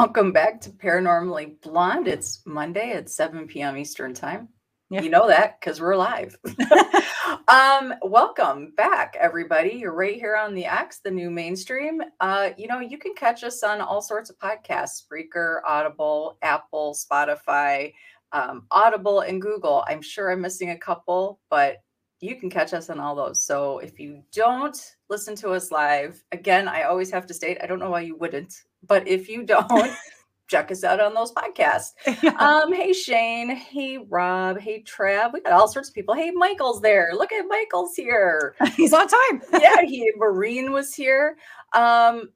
Welcome back to Paranormally Blonde. It's Monday at 7 p.m. Eastern Time. Yeah. You know that because we're live. um, welcome back, everybody. You're right here on the X, the new mainstream. Uh, you know, you can catch us on all sorts of podcasts Spreaker, Audible, Apple, Spotify, um, Audible, and Google. I'm sure I'm missing a couple, but you can catch us on all those. So if you don't listen to us live, again, I always have to state, I don't know why you wouldn't, but if you don't, check us out on those podcasts. Um, hey Shane, hey Rob, hey Trav. We got all sorts of people. Hey, Michael's there. Look at Michael's here. He's on time. yeah, he Marine was here. Um,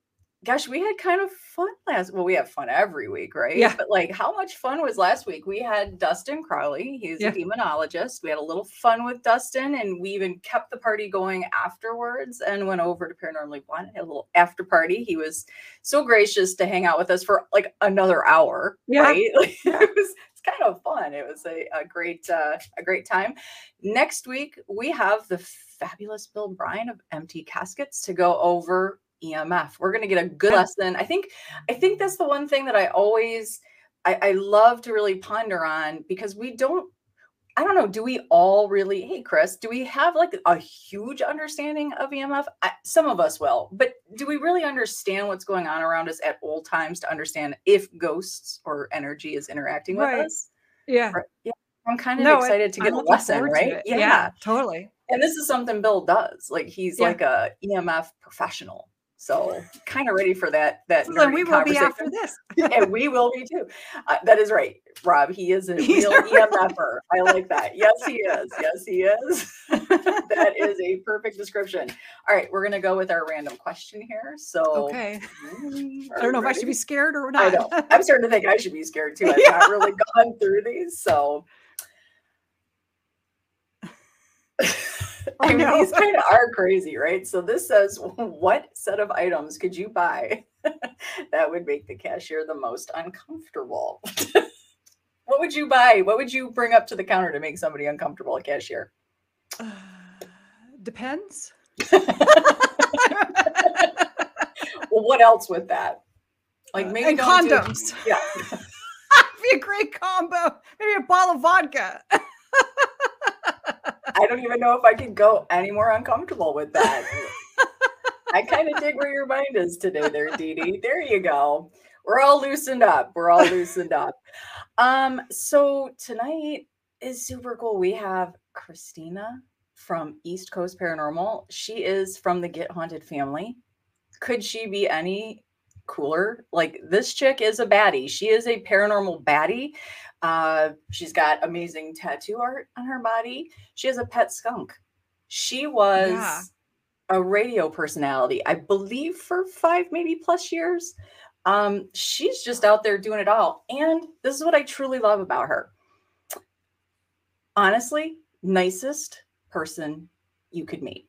gosh, we had kind of fun last. Well, we have fun every week, right? Yeah. But like, how much fun was last week? We had Dustin Crowley. He's Yeah. a demonologist. We had a little fun with Dustin, and we even kept the party going afterwards and went over to Paranormally One, Had a little after party. He was so gracious to hang out with us for like another hour. Yeah. Right? Like, it was. It's kind of fun. It was a, a great uh, a great time. Next week we have the fabulous Bill Bryan of Empty Caskets to go over EMF. We're going to get a good lesson. I think I think that's the one thing that I always I, I love to really ponder on because we don't I don't know, do we all really hey Chris, do we have like a huge understanding of EMF? I, some of us will, but do we really understand what's going on around us at all times to understand if ghosts or energy is interacting with Right. us? Yeah. Right. Yeah. I'm kind of No, it- excited to I'm get a lesson, right? it. Yeah, totally. And this is something Bill does. Like he's Yeah. like a EMF professional. So kind of ready for that that nerdy we will be after this. and we will be too. Uh, that is right, Rob. He is a He's real a EMFer. I like that. Yes, he is. Yes, he is. that is a perfect description. All right, we're gonna go with our random question here. So Okay. I don't know you if I should be scared or not. I know. I'm starting to think I should be scared too. I've Yeah. not really gone through these, so. I know. these kind of are crazy, right? So this says, what set of items could you buy that would make the cashier the most uncomfortable? what would you buy? What would you bring up to the counter to make somebody uncomfortable, a cashier? Uh, Depends. Well, what else with that? Like maybe Uh, and don't do- condoms. yeah. be a great combo. Maybe a bottle of vodka. I don't even know if I could go any more uncomfortable with that. I kind of dig where your mind is today, there, Dee Dee. There you go. We're all loosened up. We're all loosened up. Um, so tonight is super cool. We have Christina from East Coast Paranormal. She is from the Get Haunted family. Could she be any cooler? Like this chick is a baddie. She is a paranormal baddie. Uh, she's got amazing tattoo art on her body. She has a pet skunk. She was Yeah. a radio personality, I believe, for five, maybe plus years. Um, she's just out there doing it all. And this is what I truly love about her. Honestly, nicest person you could meet.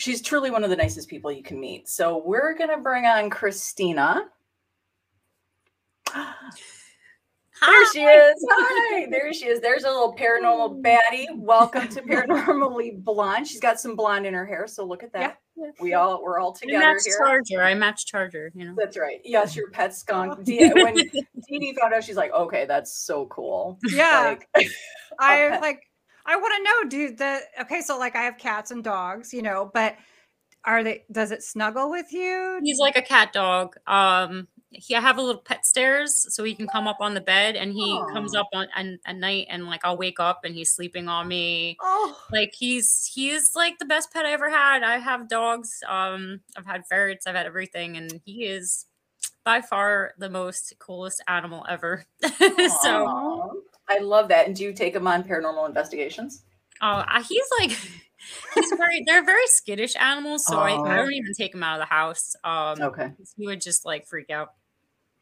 She's truly one of the nicest people you can meet. So we're gonna bring on Christina. There she is. Hi. There she is. There's a little paranormal baddie. Welcome to Paranormally Blonde. She's got some blonde in her hair, so look at that. We all we're all I together match here. Charger. I match Charger. You know. That's right. Yes, your pet skunk. Oh. Dee- when Dee Dee found out, she's like, "Okay, that's so cool." Yeah. Like, I like I want to know, dude, The okay, so like I have cats and dogs, you know, but are they does it snuggle with you? He's like a cat dog. Um, he I have a little pet stairs, so he can come up on the bed, and he comes up on and at night, and like I'll wake up, and he's sleeping on me. Oh, Like he's he's like the best pet I ever had. I have dogs. Um, I've had ferrets. I've had everything, and he is by far the most coolest animal ever. so. Aw. I love that. And do you take him on paranormal investigations? Oh, uh, he's like he's very they're very skittish animals, so I, Aw. I don't even take him out of the house. Um Okay. he would just like freak out.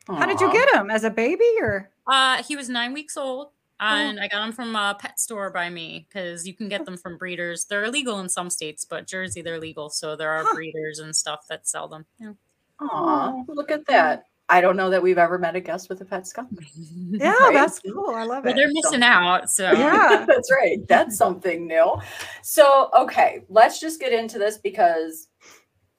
how did you get him? As a baby or Uh he was nine weeks old Oh. and I got him from a pet store by me because you can get them from breeders. They're illegal in some states, but Jersey they're legal, so there are Huh. breeders and stuff that sell them. Yeah. Aw, look at that. I don't know that we've ever met a guest with a pet skunk. Yeah, Right? that's cool. I love Well, it. they're missing out. So Yeah. That's right. That's something new. So, okay, let's just get into this because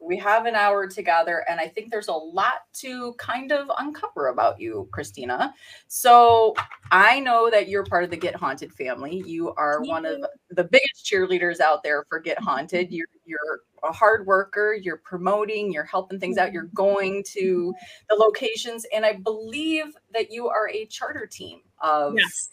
we have an hour together, and I think there's a lot to kind of uncover about you, Christina. So I know that you're part of the Get Haunted family. You are one of the biggest cheerleaders out there for Get Haunted. You're you're a hard worker. You're promoting. You're helping things out. You're going to the locations, and I believe that you are a charter team of. Yes.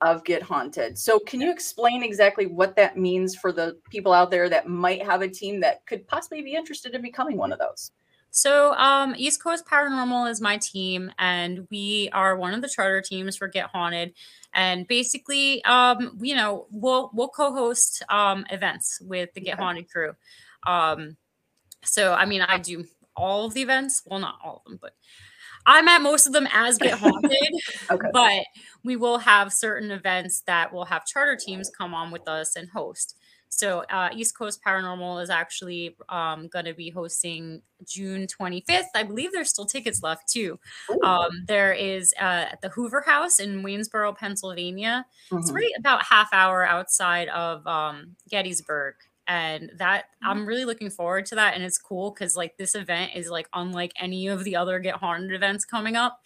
Of Get Haunted. So, can you explain exactly what that means for the people out there that might have a team that could possibly be interested in becoming one of those? So, um, East Coast Paranormal is my team, and we are one of the charter teams for Get Haunted. And basically, um, you know, we'll we'll co-host um, events with the Get. Haunted crew. Um, so, I mean, I do all of the events. Well, not all of them, but I'm at most of them as Get Haunted. Okay. but we will have certain events that will have charter teams come on with us and host. So uh, East Coast Paranormal is actually um, going to be hosting June 25th. I believe there's still tickets left too. Um, there is uh, at the Hoover House in Waynesboro, Pennsylvania. It's Mhm. right about half hour outside of um, Gettysburg. And that I'm really looking forward to that. And it's cool because like this event is like unlike any of the other Get Haunted events coming up.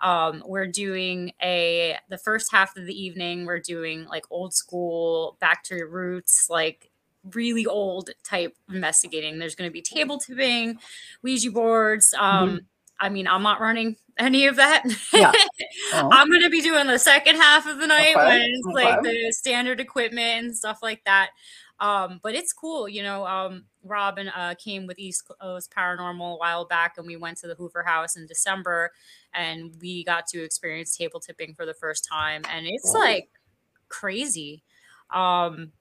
Um, we're doing a the first half of the evening, we're doing like old school, back to your roots, like really old type investigating. There's gonna be table tipping, Ouija boards. Um, I mean, I'm not running any of that. Yeah. Oh. I'm gonna be doing the second half of the night Okay, when it's like okay. the standard equipment and stuff like that. Um, but it's cool, you know. Um, Robin uh, came with East Coast Paranormal a while back, and we went to the Hoover House in December, and we got to experience table tipping for the first time, and it's like crazy. Um,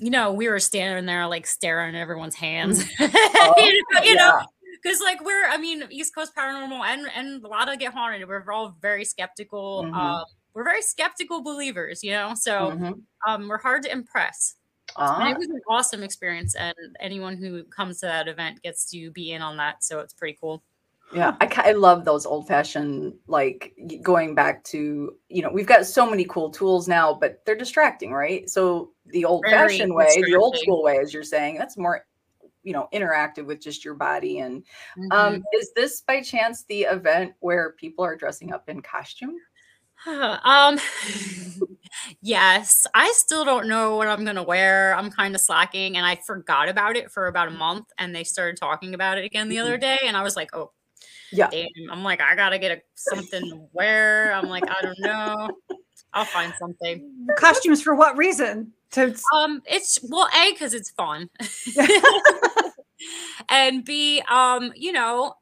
you know, we were standing there like staring at everyone's hands, Oh, you know, you know, because like we're i mean east coast paranormal and and a lot of get haunted we're all very skeptical Mhm. um we're very skeptical believers you know so Mhm. um we're hard to impress and Ah, it was an awesome experience and anyone who comes to that event gets to be in on that so it's pretty cool yeah, I, I love those old fashioned, like going back to, you know, we've got so many cool tools now, but they're distracting, right? So the old fashioned way, the old school way, as you're saying, that's more, you know, interactive with just your body. And Mhm. um, is this by chance the event where people are dressing up in costume? um yes i still don't know what i'm gonna wear. I'm kind of slacking and i forgot about it for about a month and they started talking about it again the other day and i was like oh Yeah. damn. I'm like i gotta get a, something to wear. I'm like i don't know. I'll find something. Costumes for what reason? To um it's well a because it's fun. And b um you know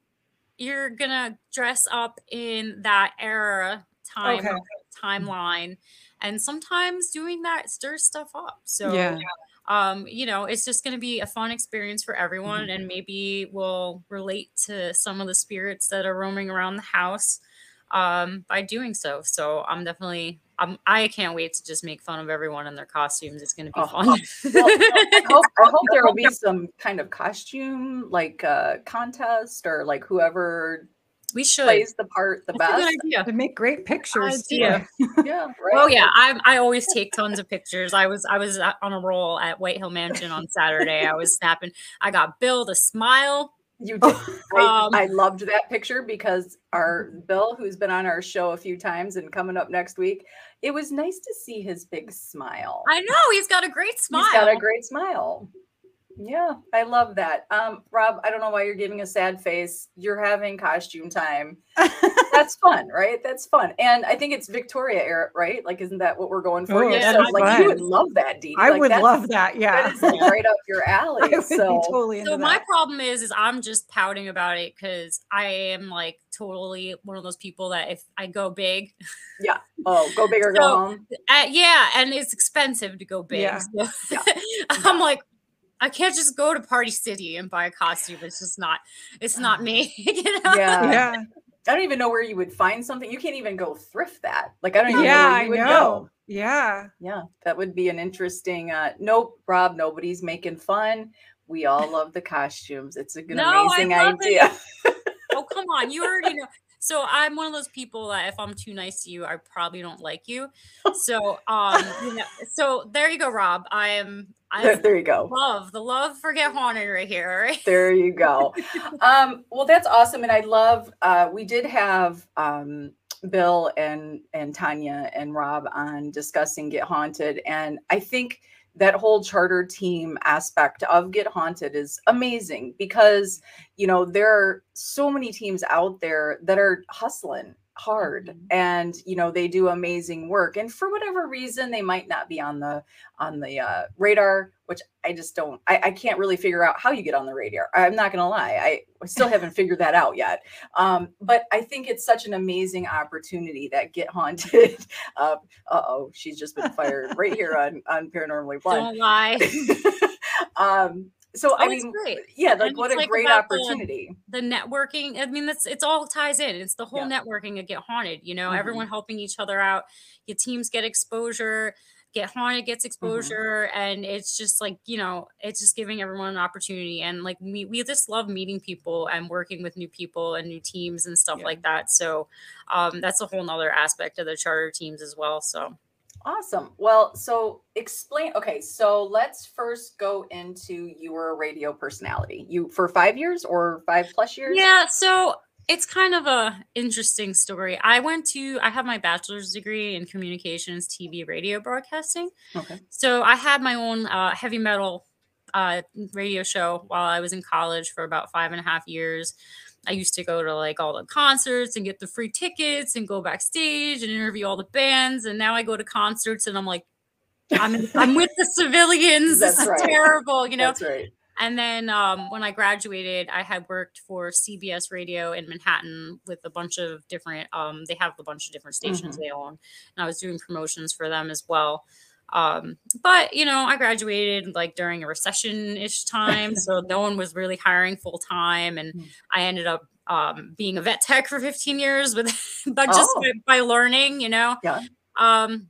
you're gonna dress up in that era time Okay. timeline and sometimes doing that stirs stuff up so Yeah. um you know it's just going to be a fun experience for everyone Mm-hmm. and maybe we'll relate to some of the spirits that are roaming around the house um by doing so so i'm definitely I'm, I can't wait to just make fun of everyone in their costumes. It's going to be Oh, fun. Well, I hope, I hope there will be some kind of costume like uh contest or like whoever we should. plays the part the That's a best. good idea. to make great pictures. idea. too. Yeah, right. Oh yeah, I I always take tons of pictures. I was I was uh, on a roll at White Hill Mansion on Saturday. I was snapping. I got Bill to smile. You did. I, Um, I loved that picture because our Bill, who's been on our show a few times and coming up next week, it was nice to see his big smile. I know he's got a great smile. He's got a great smile. Yeah, I love that. Um, Rob, I don't know why you're giving a sad face. You're having costume time. That's fun, right? That's fun. And I think it's Victoria era, right? Like, isn't that what we're going for? Oh, here? yeah, so, that's like, you would love that, Dee. I Like, would love that. Yeah. That is right up your alley. I would so, be totally into so my that. problem is is i'm just pouting about it because i am like totally one of those people that if i go big yeah, oh, go big or go So- home. uh, yeah and it's expensive to go big Yeah. so Yeah. i'm like i can't just go to party city and buy a costume it's just not it's not me you know Yeah. yeah. I don't even know where you would find something. You can't even go thrift that. Like I don't even know Yeah, where I you would know. go. Yeah. Yeah, that would be an interesting. Uh, nope, Rob. Nobody's making fun. We all love the costumes. It's a good, No, amazing idea. oh come on you already know so i'm one of those people that if i'm too nice to you i probably don't like you so um you know, so there you go rob i am There, I there you go. love the love for Get Haunted right here. Right? There you go. um, well, that's awesome, and I love. Uh, we did have um, Bill and and Tanya and Rob on discussing Get Haunted, and I think that whole charter team aspect of Get Haunted is amazing because you know there are so many teams out there that are hustling hard Mhm. and you know they do amazing work and for whatever reason they might not be on the on the uh, radar which i just don't I, I can't really figure out how you get on the radar i'm not gonna lie i still haven't figured that out yet um, but i think it's such an amazing opportunity that get haunted uh, uh-oh she's just been fired right here on on paranormally blonde Don't lie. um so i Oh, mean great. yeah like what a like, great about the- opportunity the networking i mean that's it's all ties in it's the whole Yeah. networking of get haunted you know Mhm. everyone helping each other out your teams get exposure get haunted gets Mm-hmm. exposure and it's just like you know it's just giving everyone an opportunity and like we, we just love meeting people and working with new people and new teams and stuff Yeah. like that so um that's a whole nother aspect of the charter teams as well so Awesome. Well, so explain. Okay, so let's first go into your radio personality. You for five years or five plus years? Yeah, so it's kind of a interesting story. I went to I have my bachelor's degree in communications, TV, radio broadcasting. Okay. So I had my own uh, heavy metal uh, radio show while I was in college for about five and a half years. I used to go to like all the concerts and get the free tickets and go backstage and interview all the bands. And now I go to concerts and I'm like, I'm I'm with the civilians. That's this is right. terrible, you know. That's right. And then um, when I graduated, I had worked for CBS Radio in Manhattan with a bunch of different. Um, they have a bunch of different stations Mhm. they own, and I was doing promotions for them as well. Um, but you know, I graduated like during a recession-ish time, so no one was really hiring full time, and Mm. I ended up um, being a vet tech for 15 years with, but just Oh. by, by learning, you know. Yeah. Um,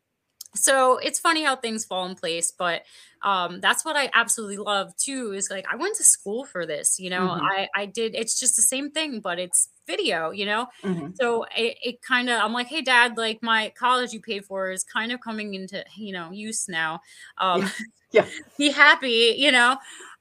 so it's funny how things fall in place, but um that's what i absolutely love too is like i went to school for this you know Mhm. i i did it's just the same thing but it's video you know Mhm. so it, it kind of i'm like hey dad like my college you paid for is kind of coming into you know use now um Yeah. be happy you know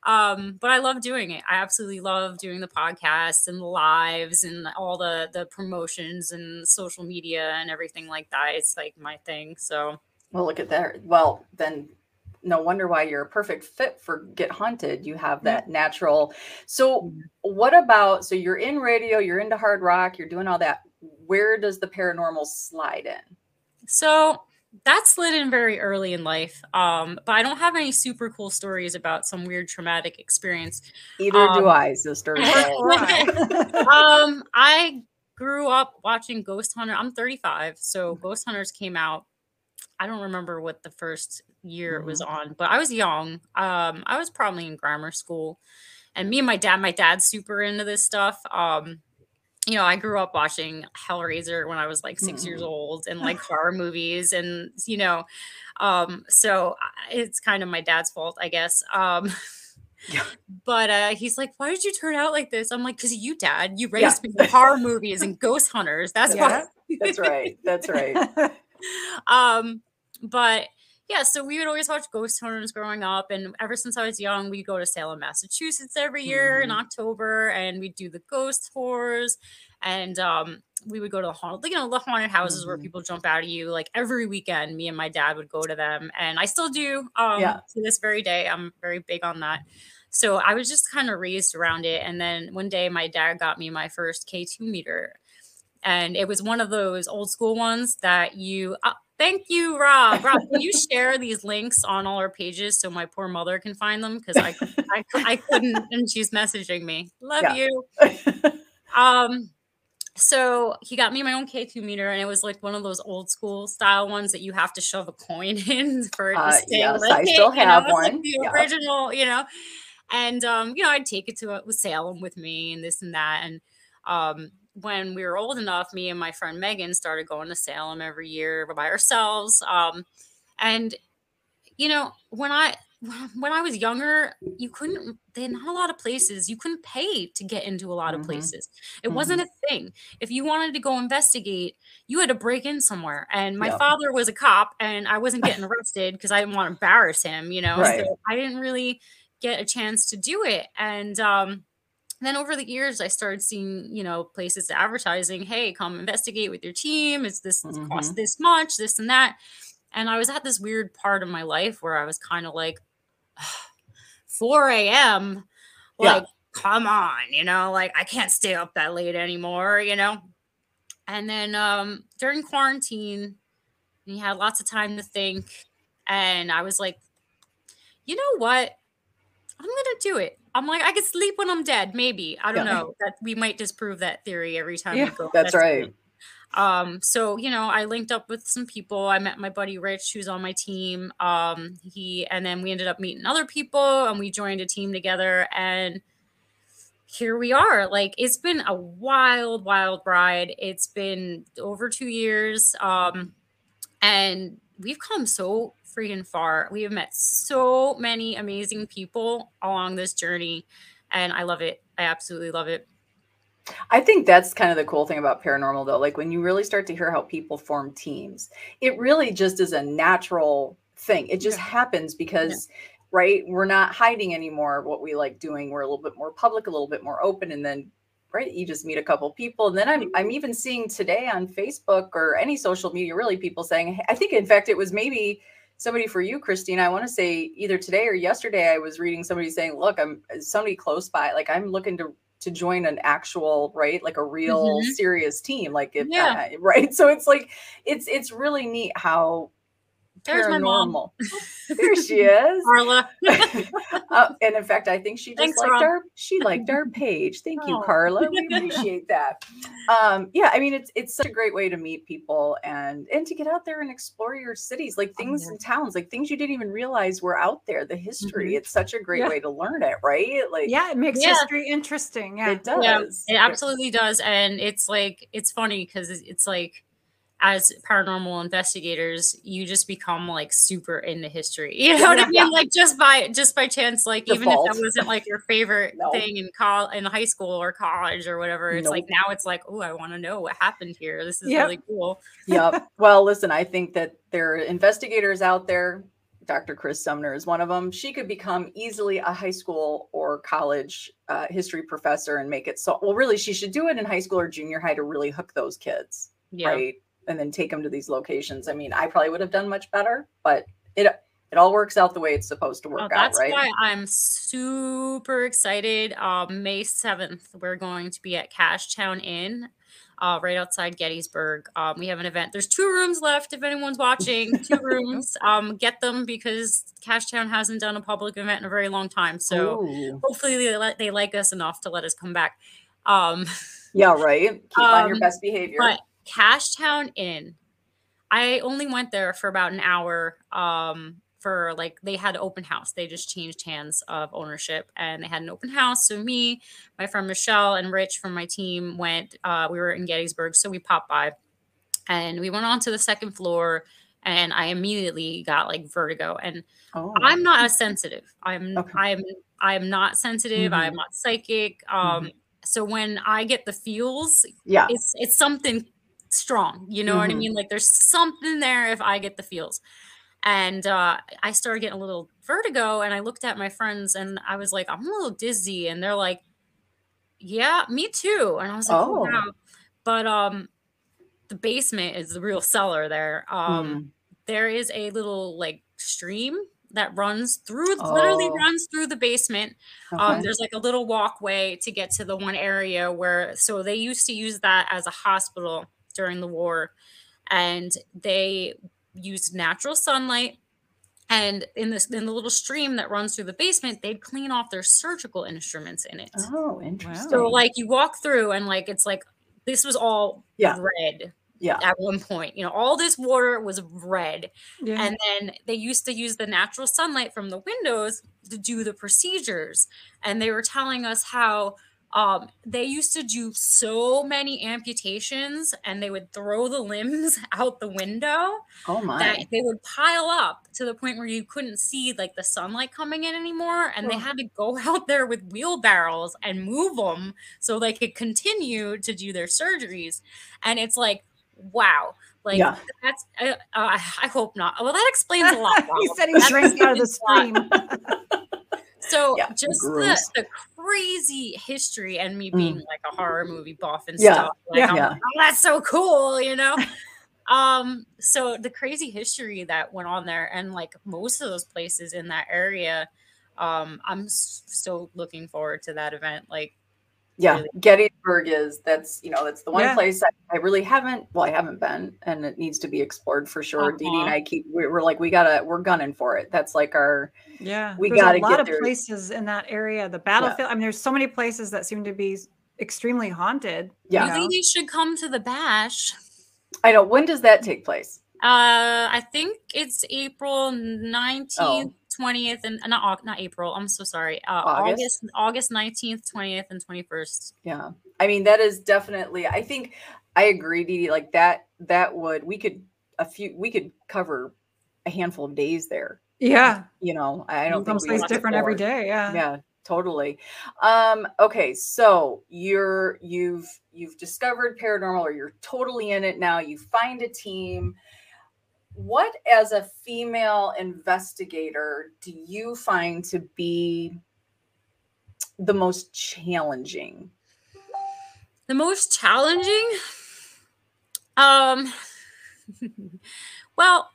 um but i love doing it i absolutely love doing the podcasts and the lives and all the the promotions and social media and everything like that it's like my thing so Well, look at that. Well, then no wonder why you're a perfect fit for Get Haunted. You have that natural. So, Mhm. what about so you're in radio, you're into hard rock, you're doing all that. Where does the paranormal slide in? So that slid in very early in life. Um, but I don't have any super cool stories about some weird traumatic experience. Either do Um, I, sister. Um, I grew up watching Ghost Hunter. I'm 35, so Ghost Hunters came out. I don't remember what the first year it was on, but I was young. Um, I was probably in grammar school, and me and my dad. My dad's super into this stuff. Um, you know, I grew up watching Hellraiser when I was like 6 years Mhm. old, and like horror movies, and you know, um, so it's kind of my dad's fault, I guess. Um, Yeah. but uh, he's like, "Why did you turn out like this?" I'm like, "Cause you, Dad. You Yeah. raised me with horror movies and ghost hunters. That's why." That's right. That's right. um, but yeah, so we would always watch ghost hunters growing up, and ever since I was young, we'd go to Salem, Massachusetts every year in Mhm. October, and we'd do the ghost tours, and um, we would go to the haunted, you know, the haunted houses where Mhm. people jump out at you. Like every weekend, me and my dad would go to them, and I still do. Um, Yeah. to this very day, I'm very big on that. So I was just kind of raised around it, and then one day, my dad got me my first K2 meter, and it was one of those old school ones that you. Uh, thank you, Rob. Rob, can you share these links on all our pages so my poor mother can find them because I, I I couldn't, and she's messaging me. Love Yeah. you. Um, so he got me my own K2 meter, and it was like one of those old school style ones that you have to shove a coin in for it to Uh, stay yes. I still have it's like one. the Yeah. original, you know. And um, you know, I'd take it to it with Salem with me and this and that. And um, when we were old enough, me and my friend Megan started going to Salem every year by ourselves. Um, and you know, when I when I was younger, you couldn't, there not a lot of places, you couldn't pay to get into a lot of Mhm. places. It Mhm. wasn't a thing. If you wanted to go investigate, you had to break in somewhere. And my Yeah. father was a cop and I wasn't getting arrested because I didn't want to embarrass him, you know? Right. So I didn't really get a chance to do it. And, um, then over the years, I started seeing, you know, places advertising, hey, come investigate with your team. It's this it's cost this much, this and that. And I was at this weird part of my life where I was kind of like, 4 a.m. Yeah. Like, come on, you know, like I can't stay up that late anymore, you know? And then um during quarantine, you had lots of time to think. And I was like, you know what? I'm gonna do it. I'm like, I could sleep when I'm dead, maybe. I don't Yeah. know. That we might disprove that theory every time Yeah, we go. That's right. Um, so you know, I linked up with some people. I met my buddy Rich, who's on my team. Um, he and then we ended up meeting other people and we joined a team together and here we are. Like it's been a wild, wild ride. It's been over two years. Um, and we've come so freaking far. We have met so many amazing people along this journey, and I love it. I absolutely love it. I think that's kind of the cool thing about paranormal, though. Like when you really start to hear how people form teams, it really just is a natural thing. It just Yeah. happens because, right, we're not hiding anymore what we like doing. We're a little bit more public, a little bit more open, and then right, you just meet a couple people. And then I'm I'm even seeing today on Facebook or any social media, really, people saying, I think in fact it was maybe somebody for you, Christine. I want to say either today or yesterday, I was reading somebody saying, look, I'm somebody close by, like I'm looking to to join an actual right like a real Mhm. serious team like if Yeah. uh, right so it's like it's it's really neat how There's my mom. paranormal there she is Carla. uh, and in fact i think she just Thanks, liked Rob. our she liked our page thank you Oh. carla we appreciate that um yeah i mean it's it's such a great way to meet people and and to get out there and explore your cities like things yeah. and towns like things you didn't even realize were out there the history Mhm. it's such a great Yeah. way to learn it right like Yeah, it makes Yeah. history interesting. Yeah. it does Yeah, it absolutely does and it's like it's funny because it's like as paranormal investigators you just become like super into history you know what i mean Yeah. like just by just by chance like even if Default. that wasn't like your favorite No. thing in col in high school or college or whatever it's like now it's like oh i want to know what happened here this is Yep. really cool yep. Well, listen, I think that there are investigators out there. Dr. Chris Sumner is one of them. She could become easily a high school or college uh, history professor and make it so. Well, really, she should do it in high school or junior high to really hook those kids, yeah right? And then take them to these locations. I mean, I probably would have done much better, but it it all works out the way it's supposed to Oh, work out, that's right? why I'm super excited. Um, May 7th, we're going to be at Cashtown Inn, uh, right outside Gettysburg. Um, we have an event. There's two rooms left if anyone's watching. Two rooms. Um, get them because Cashtown hasn't done a public event in a very long time. So Ooh. hopefully they, let, they like us enough to let us come back. Um, yeah, right. Keep on your Um, best behavior. but Cashtown Inn, I only went there for about an hour. Um, for like they had open house. They just changed hands of ownership, and they had an open house. So me, my friend Michelle, and Rich from my team went. Uh, we were in Gettysburg, so we popped by, and we went on to the second floor. And I immediately got like vertigo, and oh, I'm not as sensitive. I'm Okay. I'm I'm not sensitive. Mhm. I'm not psychic. Um, so when I get the feels, yeah. it's it's something strong you know what i Mhm. mean like there's something there if i get the feels and uh, i started getting a little vertigo and i looked at my friends and i was like i'm a little dizzy and they're like yeah me too and i was like oh, Oh. wow but um the basement is the real cellar there um Mm. there is a little like stream that runs through literally Oh. runs through the basement um, there's like a little walkway to get to the one area where so they used to use that as a hospital during the war and they used natural sunlight and in this in the little stream that runs through the basement they'd clean off their surgical instruments in it oh, interesting. so like you walk through and like it's like this was all Yeah. red yeah. at one point you know all this water was red Yeah. and then they used to use the natural sunlight from the windows to do the procedures. And they were telling us how um, they used to do so many amputations and they would throw the limbs out the window Oh my. that they would pile up to the point where you couldn't see like the sunlight coming in anymore and they Oh. had to go out there with wheelbarrows and move them so they could continue to do their surgeries and it's like wow like Yeah. that's uh, uh, i hope not well that explains a lot he said he drank out of the explains a lot. stream. So Yeah, just the, the crazy history and me being like a horror movie buff and Yeah, stuff. Like, yeah. I'm Yeah. like, oh, that's so cool, you know? um, so the crazy history that went on there and like most of those places in that area, um, I'm so looking forward to that event. Like Yeah, Gettysburg is that's you know that's the one Yeah. place I, I really haven't well I haven't been and it needs to be explored for sure. Dee Dee and Uh-huh. I keep we- we're like we gotta we're gunning for it. That's like our Yeah, We there's gotta a lot get of there. places in that area. The battlefield. I mean, there's so many places that seem to be extremely haunted. Yeah. you know? ladies should come to the bash. I know when does that take place? Uh, I think it's April Oh. Nineteenth, twentieth, and not Au- not April. I'm so sorry. Uh, August? August August nineteenth, twentieth, and twenty first. Yeah. I mean that is definitely I think I agree, Dee Dee, like that that would we could a few we could cover a handful of days there. Yeah, You know, I don't think we someplace could different every day. Yeah. yeah totally um okay so you're you've you've discovered paranormal or you're totally in it now you find a team what as a female investigator do you find to be the most challenging The most challenging, um, well,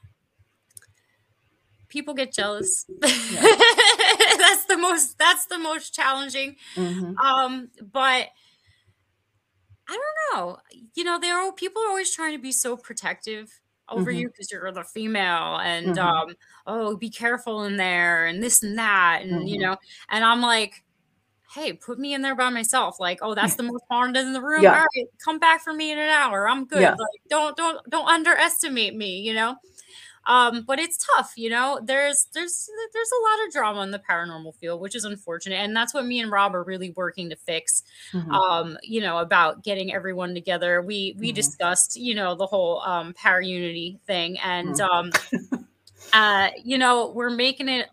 people get jealous. that's the most. That's the most challenging. Mhm. Um, but I don't know. You know, there are people are always trying to be so protective over Mhm. you because you're the female and Mhm. um oh be careful in there and this and that and you Mhm. know and i'm like hey put me in there by myself like oh that's the most haunted in the room Yeah. all right come back for me in an hour i'm good Yeah. like don't don't don't underestimate me you know um but it's tough you know there's there's there's a lot of drama in the paranormal field which is unfortunate and that's what me and rob are really working to fix Mhm. um you know about getting everyone together we we Mhm. discussed you know the whole um para unity thing and Mhm. um uh you know we're making it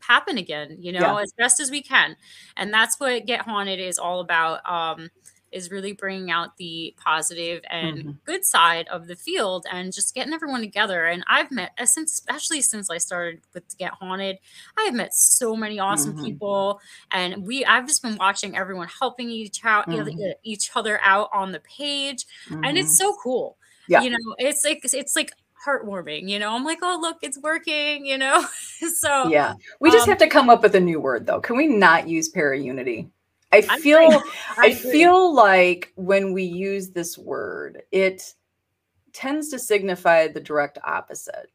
happen again you know Yeah. as best as we can and that's what get haunted is all about um is really bringing out the positive and Mhm. good side of the field and just getting everyone together. And i've met uh, since especially since i started with to get haunted i have met so many awesome Mhm. people. And we i've just been watching everyone helping each out Mhm. each other out on the page. And it's so cool. Yeah. you know it's like it's like heartwarming you know? I'm like oh look it's working you know? So yeah. We just um, have to come up with a new word though. Can we not use para unity i feel. I feel like when we use this word, it tends to signify the direct opposite.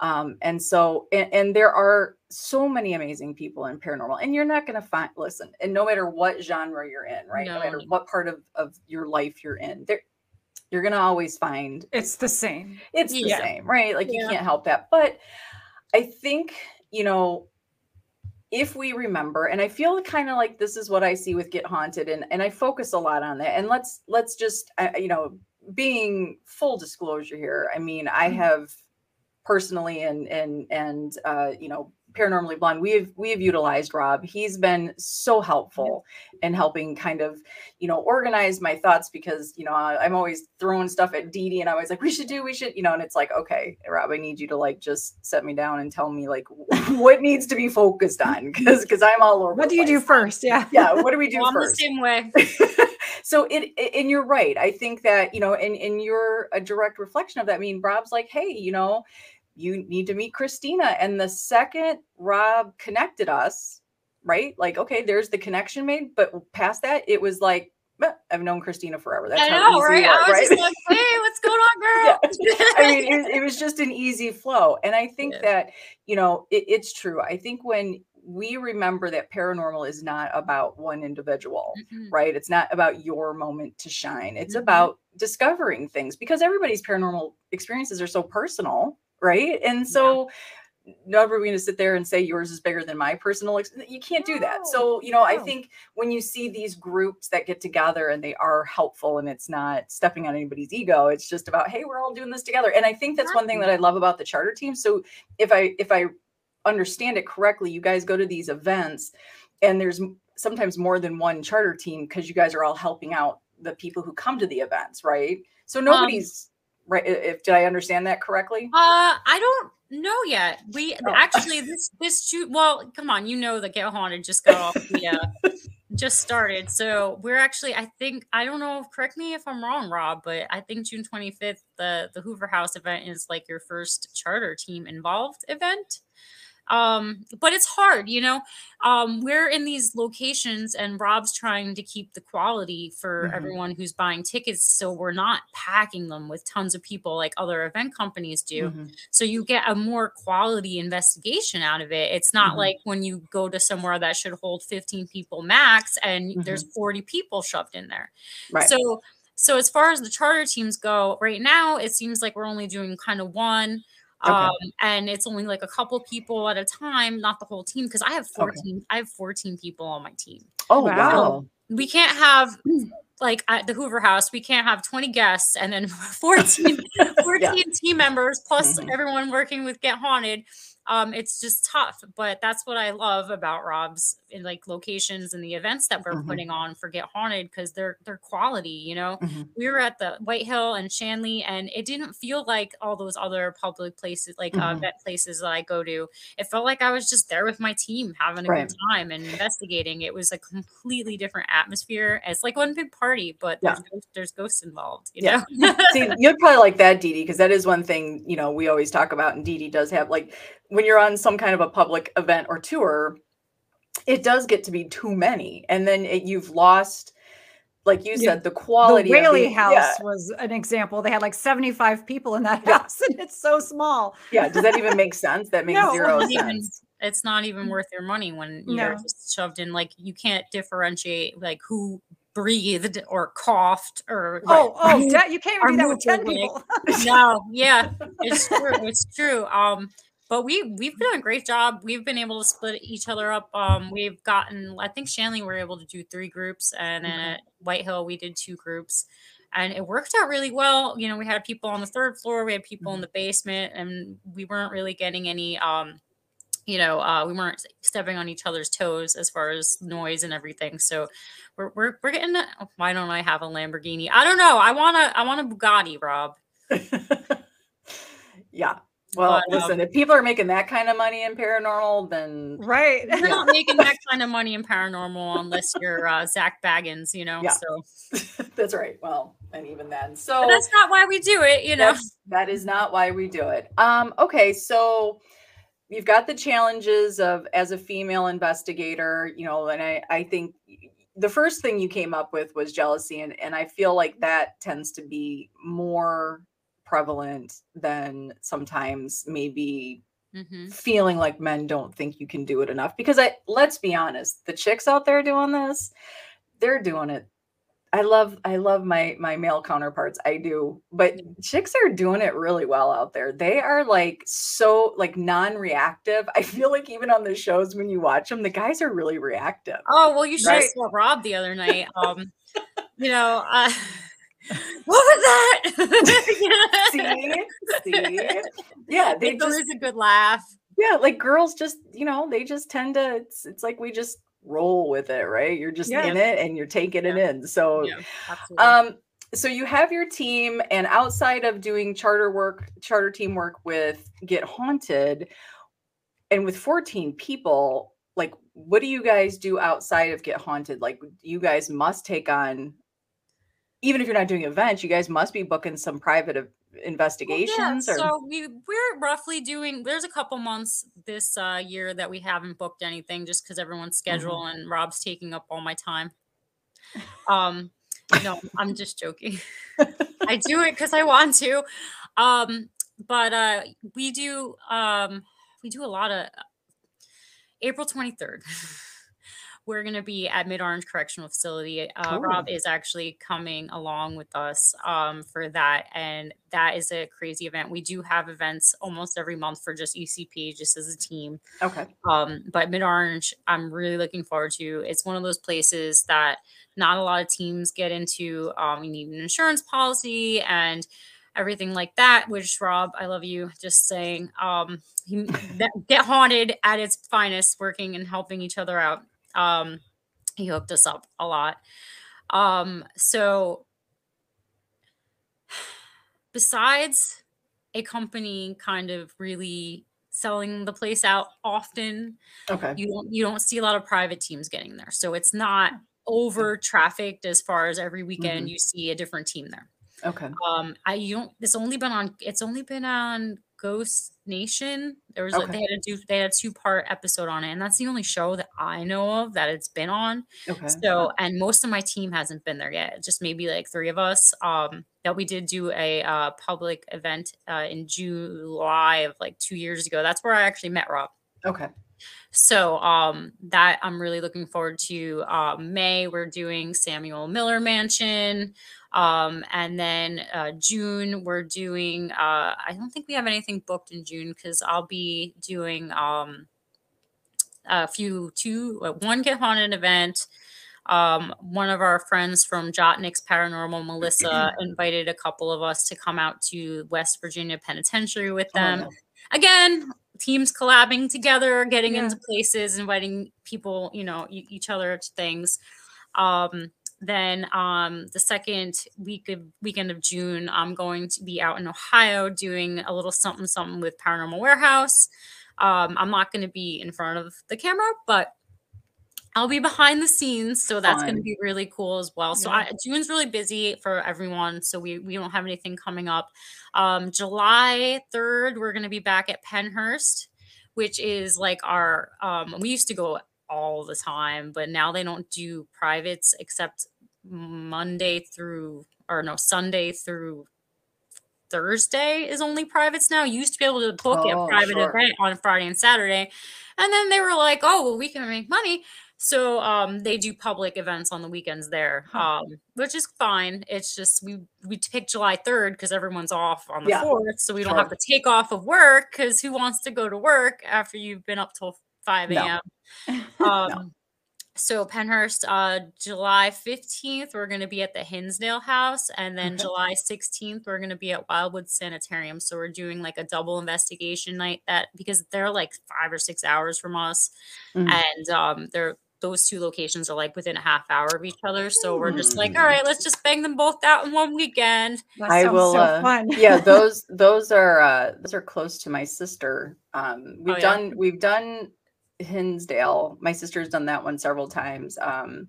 Um, and so, and, and there are so many amazing people in paranormal, and you're not going to find, listen, and no matter what genre you're in, right? No, No. matter what part of, of your life you're in, there, you're going to always find It's the same. it's the Yeah. same, right? Like you can't help that. But I think, you know, if we remember, and I feel kind of like this is what I see with Get Haunted, and and I focus a lot on that. And let's let's just uh, you know, being full disclosure here. I mean, I Mhm. have personally and and and uh, you know, paranormally blonde we have we have utilized rob. He's been so helpful mm-hmm. in helping kind of you know organize my thoughts because you know I, i'm always throwing stuff at Dee Dee and i was like we should do we should you know and it's like okay rob i need you to like just set me down and tell me like what needs to be focused on because because i'm all over What the do you do first? Yeah. yeah what do we do Well, I'm the first? same way. So it, it- and you're right. I think that you know and and you're a direct reflection of that i mean rob's like hey you know you need to meet christina and the second rob connected us right like okay there's the connection made but past that it was like "Eh, i've known christina forever that's I how know, easy right? it I was, was right? just like, hey, what's going on, girl? I mean, it was, it was just an easy flow. And I think Yeah. that, you know, it, it's true. I think when we remember that paranormal is not about one individual, Mhm. right? It's not about your moment to shine. It's Mhm. about discovering things because everybody's paranormal experiences are so personal, right? And so never going to sit there and say yours is bigger than my personal ex- you can't do that. So you know i think when you see these groups that get together and they are helpful and it's not stepping on anybody's ego it's just about hey we're all doing this together. And i think that's one thing that i love about the charter team. So if i if i understand it correctly you guys go to these events and there's sometimes more than one charter team because you guys are all helping out the people who come to the events right? So um, nobody's right if did i understand that correctly Uh, I don't know yet. We Oh. actually this this shoot. Well, come on, you know the Get Haunted just got off the uh, just started. So we're actually, I think, I don't know. Correct me if I'm wrong, Rob, but I think June 25th, the the Hoover House event is like your first charter team involved event. Um, but it's hard, you know. Um, we're in these locations, and Rob's trying to keep the quality for Mhm. everyone who's buying tickets, so we're not packing them with tons of people like other event companies do Mhm. so you get a more quality investigation out of it it's not Mhm. like when you go to somewhere that should hold 15 people max and there's 40 people shoved in there right so so as far as the charter teams go right now it seems like we're only doing kind of one Okay. um and it's only like a couple people at a time not the whole team because i have Okay. 14 i have 14 people on my team oh Wow. wow we can't have like at the Hoover House, we can't have 20 guests and then 14, 14 team members plus Mhm. everyone working with Get Haunted. Um, it's just tough, but that's what I love about Rob's in like locations and the events that we're Mhm. putting on for Get Haunted because they're they're quality, you know. Mhm. We were at the White Hill and Shanley, and it didn't feel like all those other public places, like uh, Mhm. event places that I go to. It felt like I was just there with my team having a Right. good time and investigating. It was a completely different atmosphere. It's like one big party, but Yeah. there's, ghosts, there's ghosts involved. You Yeah. know? See, you'd probably like that, Dee Dee, because that is one thing you know we always talk about, and Dee Dee does have like when you're on some kind of a public event or tour, it does get to be too many, and then it, you've lost, like you Yeah. said, the quality. the of Whaley the- House Yeah, was an example. They had like 75 people in that Yeah. house, and it's so small. yeah. Does that even make sense? That makes No. zero Not even- sense. it's not even worth your money when you're No. just shoved in. Like you can't differentiate like who breathed or coughed or Oh, oh, you can't Our even do that with 10 people. no, yeah, it's true. It's true. Um, but we we've done a great job. We've been able to split each other up. Um, we've gotten. I think Shanley we were able to do three groups, and then Okay. at White Hill we did two groups, and it worked out really well. You know, we had people on the third floor, we had people in the basement, and we weren't really getting any. Um, you know, uh, we weren't stepping on each other's toes as far as noise and everything. So we're we're, we're getting. A, why don't I have a Lamborghini? I don't know. I want to. I want a Bugatti, Rob. yeah. Well, But, um, listen, if people are making that kind of money in paranormal, then right. You're not making that kind of money in paranormal unless you're uh, Zak Bagans, you know. Yeah. So that's right. Well, and even then, so but that's not why we do it, you know. That's, that is not why we do it. Um, okay, so you've got the challenges of as a female investigator, you know, and I, I think the first thing you came up with was jealousy, and, and I feel like that tends to be more prevalent than sometimes maybe hmm feeling like men don't think you can do it enough. Because I let's be honest, the chicks out there doing this, they're doing it I love I love my my male counterparts. I do. But chicks are doing it really well out there. They are like so like non-reactive. I feel like even on the shows when you watch them, the guys are really reactive. Oh well, you should Right. have saw Rob the other night. Um, you know, uh, what was that? See? See? Yeah, they It's just always a good laugh. yeah, like girls just, you know, they just tend to it's it's like we just roll with it, right? You're just Yeah. in it and you're taking it in. So Yeah. Um, so you have your team, and outside of doing charter work, charter team work with Get Haunted, and with 14 people, like what do you guys do outside of Get Haunted? Like you guys must take on, even if you're not doing events, you guys must be booking some private ev- Well, investigations. yeah, or so we we're roughly doing. There's a couple months this uh, year that we haven't booked anything just because everyone's schedule Mm-hmm. and Rob's taking up all my time. Um, no, I'm just joking. I do it because I want to. Um, but uh, we do um, we do a lot of April 23rd. we're going to be at Mid Orange Correctional Facility. Uh, Rob is actually coming along with us um, for that. And that is a crazy event. We do have events almost every month for just ECP, just as a team. Okay. Um, but Mid Orange, I'm really looking forward to. It's one of those places that not a lot of teams get into. Um, you need an insurance policy and everything like that. Which Rob, I love you. Just saying, um, that, get haunted at its finest, working and helping each other out. Um, he hooked us up a lot. Um, so besides a company kind of really selling the place out often, okay, you don't you don't see a lot of private teams getting there. So it's not over trafficked as far as every weekend Mhm. you see a different team there. okay, Um, I you don't. It's only been on. It's only been on Ghost Nation. There was a, Okay. they had a do they had a two part episode on it, and that's the only show that I know of that it's been on. okay. So, and most of my team hasn't been there yet. Just maybe like three of us. Um, that we did do a uh, public event uh, in July of like two years ago. That's where I actually met Rob. Okay. So um that I'm really looking forward to. Uh, May we're doing Samuel Miller Mansion, um, and then uh, June we're doing. Uh, I don't think we have anything booked in June because I'll be doing um a few two uh, one get haunted event. Um, one of our friends from Jotnik's Paranormal, Melissa, invited a couple of us to come out to West Virginia Penitentiary with Oh, them again teams collabing together getting Yeah. into places inviting people you know e- each other to things um then um the second week of weekend of june i'm going to be out in ohio doing a little something something with paranormal warehouse um i'm not going to be in front of the camera but I'll be behind the scenes, so that's going to be really cool as well. So Yeah. I, June's really busy for everyone, so we we don't have anything coming up. Um, July third, we're going to be back at Pennhurst, which is like our. Um, we used to go all the time, but now they don't do privates except Monday through or no Sunday through Thursday is only privates now. You used to be able to book Oh, a private sure. event on Friday and Saturday. And then they were like, oh, well, we can make money. So um, they do public events on the weekends there, Huh. um, which is fine. It's just we we pick July 3rd because everyone's off on the Yeah, 4th. So we don't sure. have to take off of work because who wants to go to work after you've been up till 5 No. a.m.? Um, So Pennhurst, uh, July 15th, we're going to be at the Hinsdale House. And then Okay. July 16th, we're going to be at Wildwood Sanitarium. So we're doing like a double investigation night that because they're like five or six hours from us. Mhm. And um, they're those two locations are like within a half hour of each other. So we're just like, Mm. all right, let's just bang them both out in one weekend. That I will. so uh, fun. yeah, those those are uh, those are close to my sister. Um, we've Oh, yeah? done we've done Hinsdale. My sister's done that one several times. Um,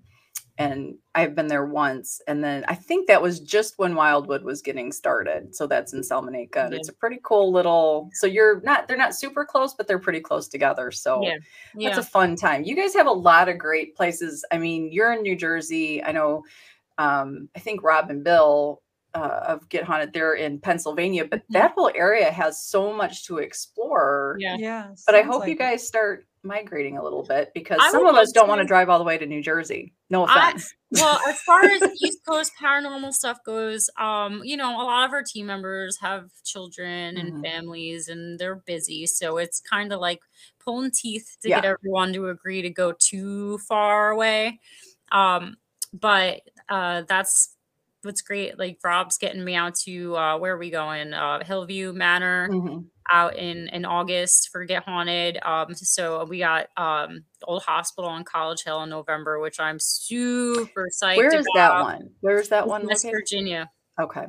and I've been there once. And then I think that was just when Wildwood was getting started. So that's in Salamanca. And Yeah. it's a pretty cool little. So you're not they're not super close, but they're pretty close together. So Yeah. that's a fun time. You guys have a lot of great places. I mean, you're in New Jersey. I know. Um, I think Rob and Bill uh, of Get Haunted, they're in Pennsylvania, but Mhm. that whole area has so much to explore. Yeah. Yeah. But I sounds hope you like it. guys start migrating a little bit because I some of us don't want to drive all the way to New Jersey. No I- offense. well as far as east coast paranormal stuff goes um you know a lot of our team members have children and Mhm. families and they're busy so it's kind of like pulling teeth to Yeah. get everyone to agree to go too far away um but uh that's what's great like rob's getting me out to uh where are we going uh hillview manor Mhm. out in in August for Get Haunted. Um, so we got um Old Hospital on College Hill in November, which I'm super psyched Where is that one? Where's that one West located? Virginia. Okay.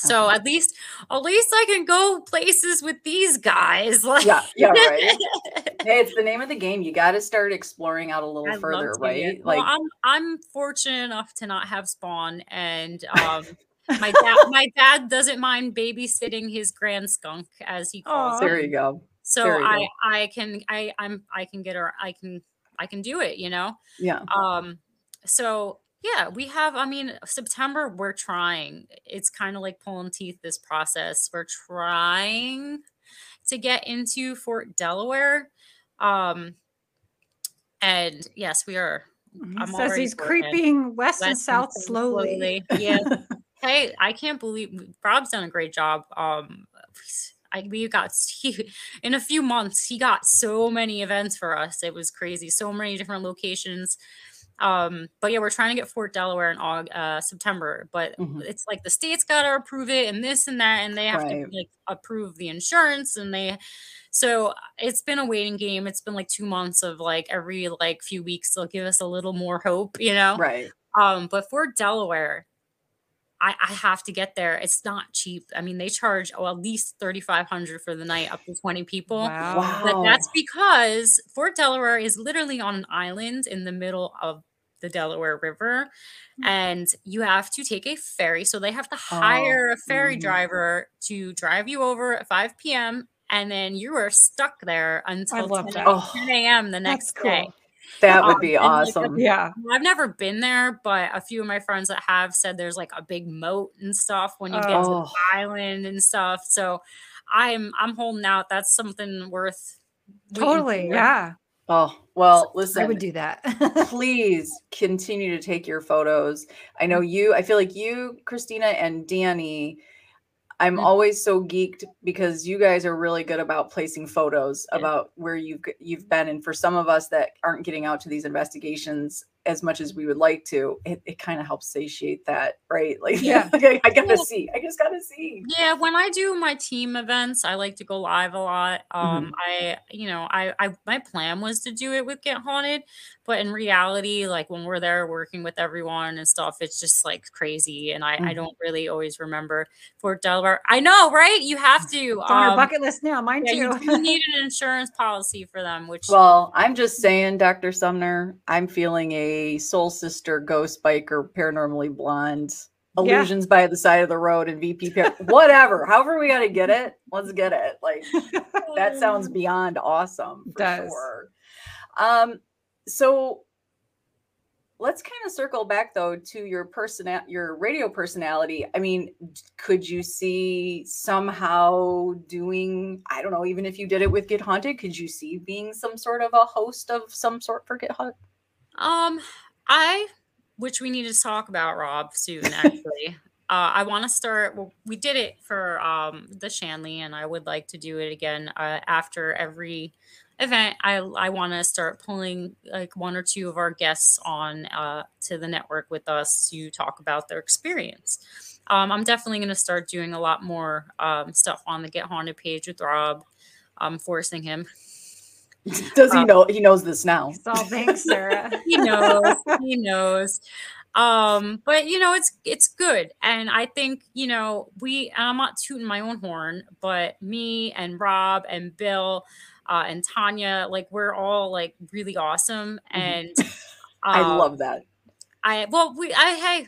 So at least at least I can go places with these guys. Like Yeah, yeah, right. Hey, it's the name of the game. You got to start exploring out a little I'd further, right? Well, Like, I'm I'm fortunate enough to not have spawn, and um, my dad my dad doesn't mind babysitting his grand skunk, as he calls Aw. it. there you go. So you I go. I can I I'm I can get her I can I can do it, you know. Yeah. Um so yeah, we have I mean September we're trying. It's kind of like pulling teeth this process. We're trying to get into Fort Delaware. Um and yes, we are He I'm says he's creeping west, and West south slowly. Yeah. hey, I can't believe Rob's done a great job. Um, I we got he, in a few months he got so many events for us. It was crazy. So many different locations. Um, but yeah, we're trying to get Fort Delaware in August, uh, September, but Mhm. it's like the state's got to approve it and this and that, and they have Right. to like approve the insurance and they. So it's been a waiting game. It's been like two months of like every like few weeks they'll give us a little more hope, you know. Right. Um, but for Delaware, I, I have to get there. It's not cheap. I mean, they charge oh, at least thirty five hundred for the night, up to twenty people. Wow. Wow. But that's because Fort Delaware is literally on an island in the middle of the Delaware River, Mm. and you have to take a ferry. So they have to hire a ferry mhm. driver to drive you over at five p.m. And then you are stuck there until love 10, that. Oh, 10 a.m. the That's next cool. day. that would Um, be and, like, awesome. Yeah. I've never been there, but a few of my friends that have said there's like a big moat and stuff when you get to Oh. the island and stuff. So I'm I'm holding out. That's something worth Totally. for. Yeah. Oh, well, listen. I would do that. please continue to take your photos. I know you, I feel like you, Christina, and Danny. I'm Mhm. always so geeked because you guys are really good about placing photos Yeah. about where you've you've been. And for some of us that aren't getting out to these investigations as much as we would like to, it, it kind of helps satiate that, right? Like, Yeah. like, I, I gotta Yeah. see. I just gotta see. Yeah, when I do my team events, I like to go live a lot. Mm-hmm. Um, I, you know, I, I, my plan was to do it with Get Haunted, but in reality, like when we're there working with everyone and stuff, it's just like crazy, and I, I Mhm. don't really always remember Fort Delaware. I know, right? You have to. It's on our um, bucket list now. Mine yeah, you too. do need an insurance policy for them, which Well, I'm just saying, Dr. Sumner, I'm feeling a soul sister, ghost biker, paranormally blonde, Yeah. illusions by the side of the road, and VP, par- whatever. However, we got to get it. Let's get it. Like that sounds beyond awesome. For Does. Sure. Um. So let's kind of circle back though to your person, your radio personality. I mean, could you see somehow doing? I don't know. Even if you did it with Get Haunted, could you see being some sort of a host of some sort for Get Haunted? Um, I, which we need to talk about Rob soon. Actually, uh, I want to start. Well, we did it for um the Shanley, and I would like to do it again uh, after every event. I I want to start pulling like one or two of our guests on uh to the network with us to talk about their experience. Um, I'm definitely going to start doing a lot more um, stuff on the Get Haunted page with Rob. I'm forcing him. Does he Uh, know? He knows this now. So thanks, Sarah. he knows he knows um but you know it's it's good and i think you know we and i'm not tooting my own horn but me and rob and bill uh and tanya like we're all like really awesome Mhm. and I um, love that. i well we i hey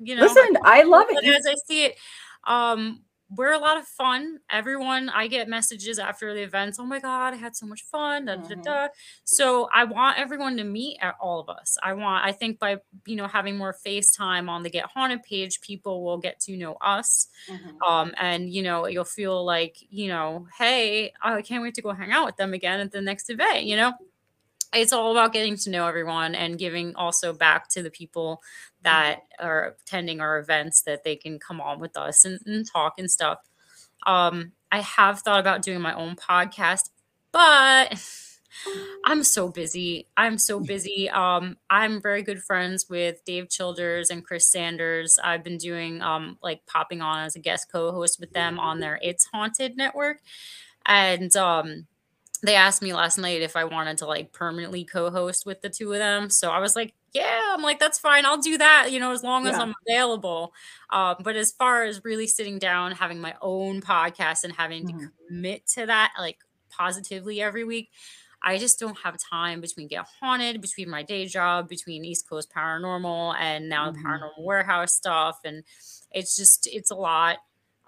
you know Listen, I love it. You- as I see it, um, we're a lot of fun. Everyone, I get messages after the events. Oh my god, I had so much fun. Da, da, da, da. So I want everyone to meet at all of us. I want. I think by you know having more FaceTime on the Get Haunted page, people will get to know us. Mhm. Um, and you know you'll feel like you know, hey, I can't wait to go hang out with them again at the next event. You know it's all about getting to know everyone and giving also back to the people that are attending our events that they can come on with us and, and talk and stuff. Um, I have thought about doing my own podcast, but I'm so busy. I'm so busy. Um, I'm very good friends with Dave Childers and Chris Sanders. I've been doing um, like popping on as a guest co-host with them on their It's Haunted network, and um, they asked me last night if I wanted to like permanently co-host with the two of them. So I was like, yeah, I'm like, that's fine. I'll do that, you know, as long as Yeah. I'm available. Um, but as far as really sitting down, having my own podcast and having to Mhm. commit to that like positively every week, I just don't have time between Get Haunted, between my day job, between East Coast Paranormal and now the Mhm. Paranormal Warehouse stuff. And it's just, it's a lot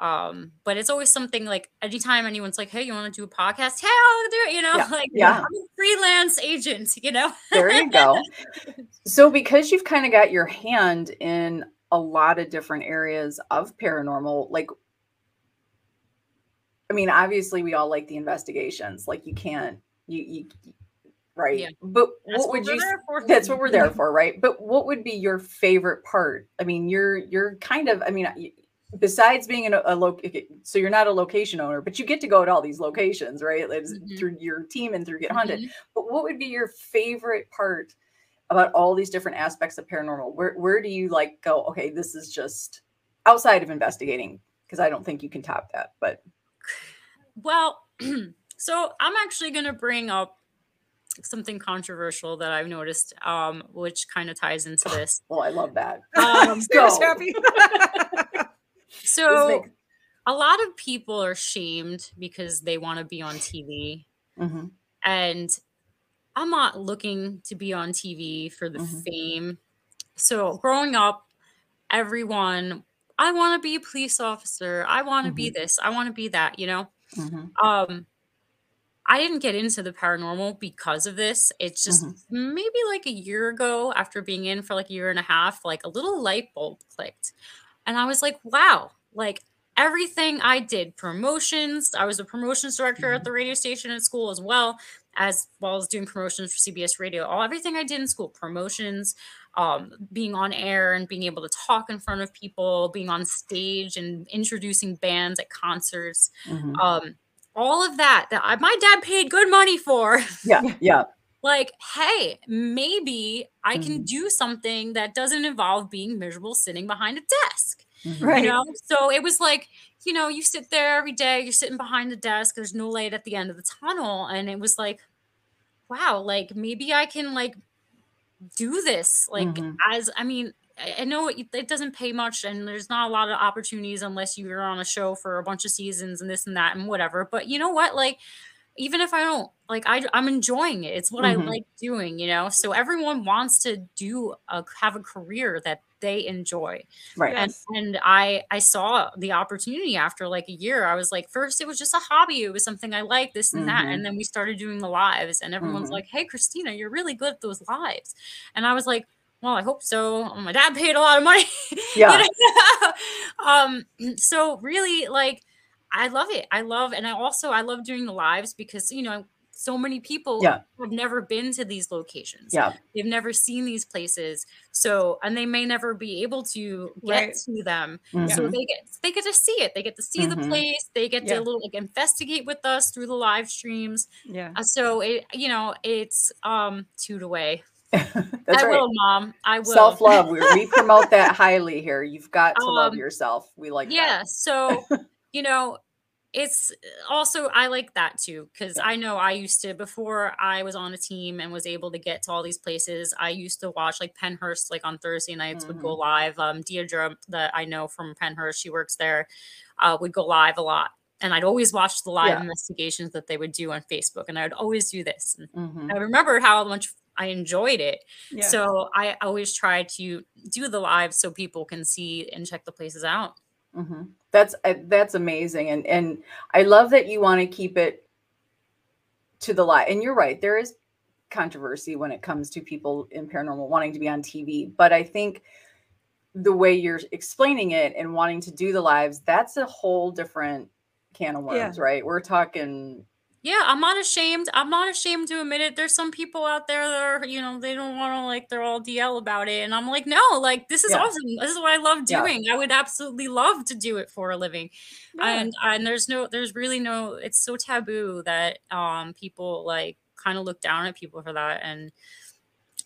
um but it's always something like anytime anyone's like hey you want to do a podcast hey i'll do it you know Yeah, like yeah. i'm a freelance agent you know There you go. So, because you've kind of got your hand in a lot of different areas of paranormal, like, I mean, obviously, we all like the investigations. Like, you can't, you, you, right? Yeah. But That's what would you for. that's what we're there for, right? But what would be your favorite part? I mean, you're you're kind of I mean, besides being in a, a loc so you're not a location owner, but you get to go to all these locations, right? Mhm. through your team and through Get Haunted. Mhm. But what would be your favorite part about all these different aspects of paranormal? Where where do you like go, okay, this is just outside of investigating? Because I don't think you can top that. But Well, so I'm actually going to bring up something controversial that I've noticed, um, which kind of ties into this. well, I love that. Um, go. happy. So a lot of people are shamed because they want to be on TV, Mhm. and I'm not looking to be on TV for the Mhm. fame. So growing up, everyone, I want to be a police officer. I want to be this. I want to be that. You know. Mhm. um i didn't get into the paranormal because of this it's just Mhm. maybe like a year ago after being in for like a year and a half like a little light bulb clicked and i was like wow like everything i did promotions i was a promotions director Mhm. at the radio station at school as well as well as doing promotions for cbs radio all everything i did in school promotions um, being on air and being able to talk in front of people being on stage and introducing bands at concerts Mhm. um all of that that I, my dad paid good money for Yeah, yeah. Like hey maybe i can Mhm. do something that doesn't involve being miserable sitting behind a desk Mhm. Right. you know so it was like you know you sit there every day you're sitting behind the desk there's no light at the end of the tunnel and it was like wow like maybe i can like do this like Mhm. as i mean I I know it, it doesn't pay much and there's not a lot of opportunities unless you're on a show for a bunch of seasons and this and that and whatever. But you know what? Like, even if I don't like, I, I'm enjoying it. It's what Mhm. I like doing, you know? So everyone wants to do a, have a career that they enjoy. Right. And, and I, I saw the opportunity after like a year. I was like, first it was just a hobby. It was something I liked this and that. Mhm. And then we started doing the lives and everyone's Mhm. like, Hey, Christina, you're really good at those lives. And I was like, well, I hope so. My dad paid a lot of money. you Yeah. know? um, so really like I love it. I love and I also I love doing the lives because you know so many people Yeah. have never been to these locations. Yeah. They've never seen these places. So and they may never be able to get Right. to them. So Mhm. they get they get to see it. They get to see the Mhm. place. They get Yeah. to little like investigate with us through the live streams. Yeah. Uh, so it you know it's um toot away. That's I right. will, mom. I will. Self love. We, we promote that highly here. You've got to love Um, yourself. We like yeah that. so you know it's also i like that too because i know i used to before i was on a team and was able to get to all these places i used to watch like pennhurst like on thursday nights would Mm-hmm. go live um deirdre that i know from pennhurst she works there uh, would go live a lot and i'd always watch the live Yeah. investigations that they would do on facebook and i'd always do this Mhm. i remembered how much i enjoyed it Yeah. so i always try to do the live so people can see and check the places out Mhm. That's uh, that's amazing, and and I love that you want to keep it to the light. And you're right, there is controversy when it comes to people in paranormal wanting to be on TV, but I think the way you're explaining it and wanting to do the lives, that's a whole different can of Yeah. worms, right? We're talking Yeah, I'm not ashamed. I'm not ashamed to admit it. There's some people out there that are, you know, they don't want to like they're all DL about it. And I'm like, no, like this is Yeah. awesome. This is what I love Yeah. doing. I would absolutely love to do it for a living. Yeah. And and there's no there's really no it's so taboo that um people like kind of look down at people for that and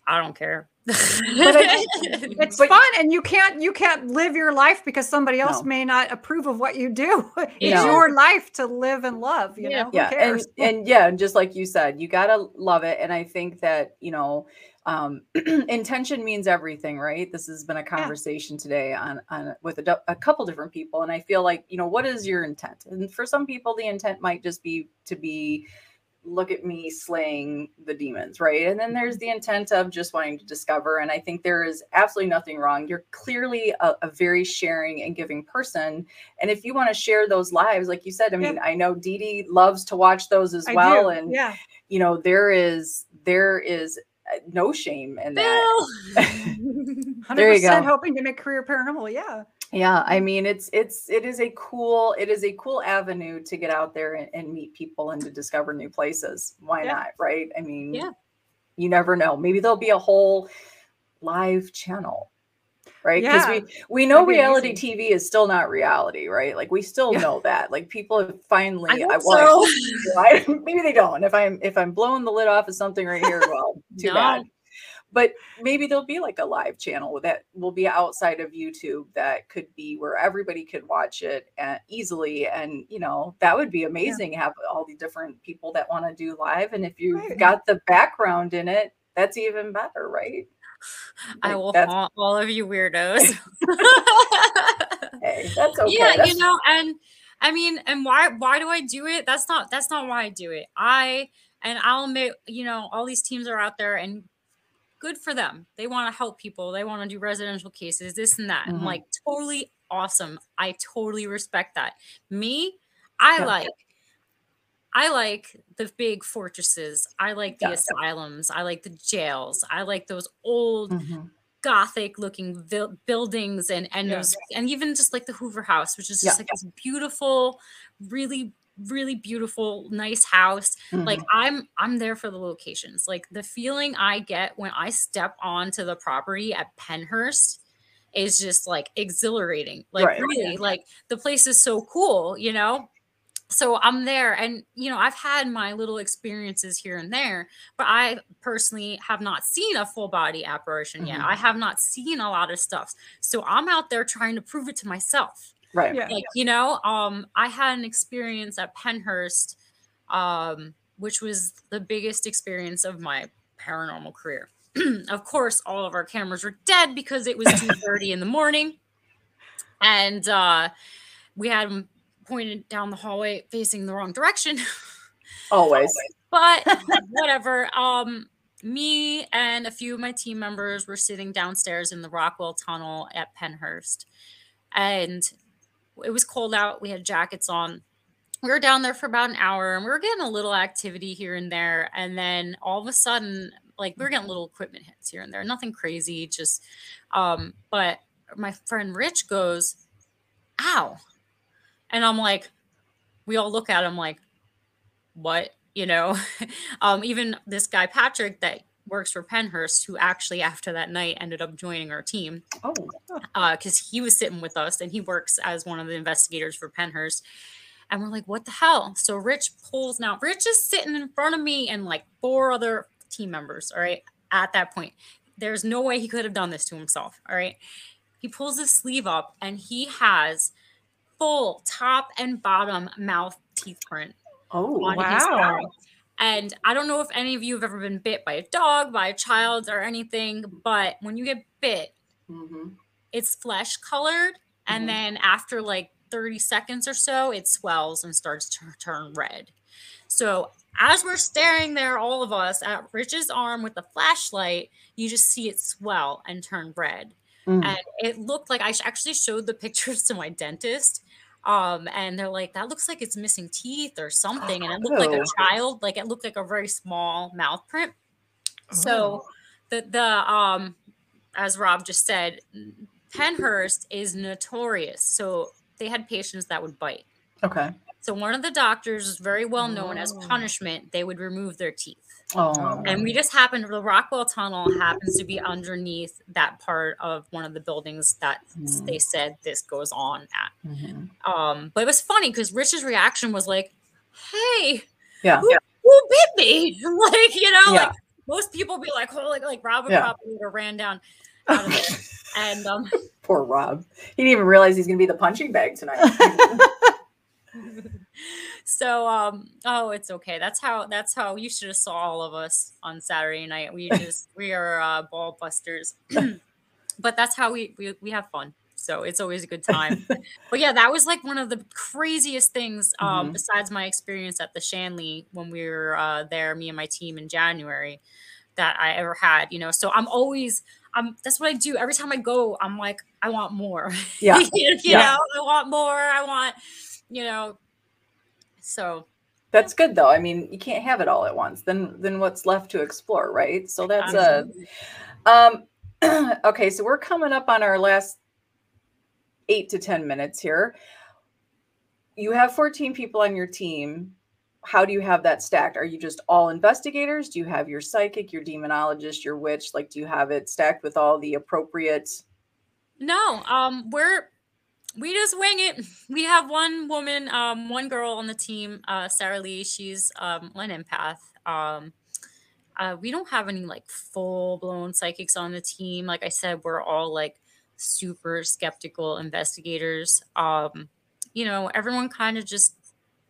I don't care. But I it's But- fun and you can't you can't live your life because somebody else No. may not approve of what you do it's Yeah. your life to live and love you Yeah. know yeah and and yeah and just like you said you gotta love it and i think that you know um intention means everything right this has been a conversation today on on with a, a couple different people and i feel like you know what is your intent and for some people the intent might just be to be look at me slaying the demons right and then there's the intent of just wanting to discover and i think there is absolutely nothing wrong you're clearly a, a very sharing and giving person and if you want to share those lives like you said i Yeah. mean i know Dee Dee loves to watch those as I well do. and yeah you know there is there is uh, no shame in that Bill. 100% There you go. hoping to make career paranormal yeah yeah i mean it's it's it is a cool it is a cool avenue to get out there and, and meet people and to discover new places why Yeah. not right i mean Yeah. You never know. Maybe there'll be a whole live channel right because Yeah, we we know reality tv is still not reality right like we still Yeah. know that like people have finally I hope well, I so. so. I- maybe they don't if i'm if i'm blowing the lid off of something right here well too No. bad but maybe there'll be like a live channel that will be outside of youtube that could be where everybody could watch it uh, easily and you know that would be amazing have all the different people that want to do live and if you've Right. got the background in it that's even better right I will haunt all of you weirdos. hey, that's okay yeah, That's- you know, and I mean, and why why do I do it? That's not that's not why I do it. I and I'll admit, you know, all these teams are out there and good for them. They want to help people. They want to do residential cases, this and that. Mhm. I'm like totally awesome. I totally respect that. Me, I Yeah. like I like the big fortresses. I like the Yeah. asylums. I like the jails. I like those old Mhm. gothic looking vil- buildings and and Yeah. those and even just like the Hoover House, which is just like this beautiful, really really beautiful, nice house. Like Mhm. I'm I'm there for the locations. Like the feeling I get when I step onto the property at Pennhurst is just like exhilarating. Like Right. really, like the place is so cool, you know? So I'm there and you know, I've had my little experiences here and there, but I personally have not seen a full body apparition yet. Mhm. I have not seen a lot of stuff. So I'm out there trying to prove it to myself right. Yeah. like you know um i had an experience at pennhurst um which was the biggest experience of my paranormal career. Of course all of our cameras were dead because it was 2.30 in the morning. And uh we had them pointed down the hallway facing the wrong direction. Always. But whatever um me and a few of my team members were sitting downstairs in the rockwell tunnel at pennhurst. And it was cold out we had jackets on. We were down there for about an hour and we were getting a little activity here and there. And then all of a sudden like we were getting little equipment hits here and there nothing crazy just um but my friend rich goes ow. And i'm like we all look at him like what? You know? Um even this guy patrick that works for pennhurst who actually after that night ended up joining our team. Oh uh, because he was sitting with us and he works as one of the investigators for pennhurst. And we're like what the hell? So rich pulls now rich is sitting in front of me and like four other team members all right at that point. There's no way he could have done this to himself all right? He pulls his sleeve up and he has full top and bottom mouth teeth print oh Wow. And I don't know if any of you have ever been bit by a dog, by a child, or anything, but when you get bit, Mhm. it's flesh colored. And Mhm. then after like 30 seconds or so, it swells and starts to turn red. So as we're staring there, all of us at Rich's arm with the flashlight, you just see it swell and turn red Mm. and it looked like I actually showed the pictures to my dentist. Um, and they're like, that looks like it's missing teeth or something. And it looked like a child, like it looked like a very small mouth print. Oh. So the the um as Rob just said, Pennhurst is notorious. So they had patients that would bite. okay So one of the doctors is very well known as Oh. punishment, they would remove their teeth. Oh And we just happened, the Rockwell Tunnel happens to be underneath that part of one of the buildings that s- Hmm. they said this goes on at. Mhm. Um, but it was funny because Rich's reaction was like, "Hey, yeah who, who bit me?" like you know, Yeah. like most people be like, "Oh, like like Robin Yeah. probably would have ran down." Out of there. And um, poor rob he didn't even realize he's gonna be the punching bag tonight so um, oh, it's okay. That's how that's how you should have saw all of us on Saturday night. We just we are uh, ball busters, but that's how we, we we have fun. So it's always a good time. but yeah, that was like one of the craziest things. Um, Mhm. besides my experience at the Shanley when we were uh, there, me and my team in January, that I ever had. You know, so I'm always I'm. That's what I do every time I go. I'm like, I want more. yeah you Yeah. know, I want more. I want, you know. So that's good though i mean you can't have it all at once then then what's left to explore right so that's a. Um, okay, so we're coming up on our last eight to 10 minutes here. You have 14 people on your team. how do you have that stacked? Are you just all investigators? Do you have your psychic, your demonologist, your witch? Like, do you have it stacked with all the appropriate? No, um, we're we just wing it. We have one woman, um, one girl on the team, uh, Sarah Lee. She's um, an empath. Um, uh, we don't have any like full blown psychics on the team. Like I said, we're all like super skeptical investigators. Um, you know, everyone kind of just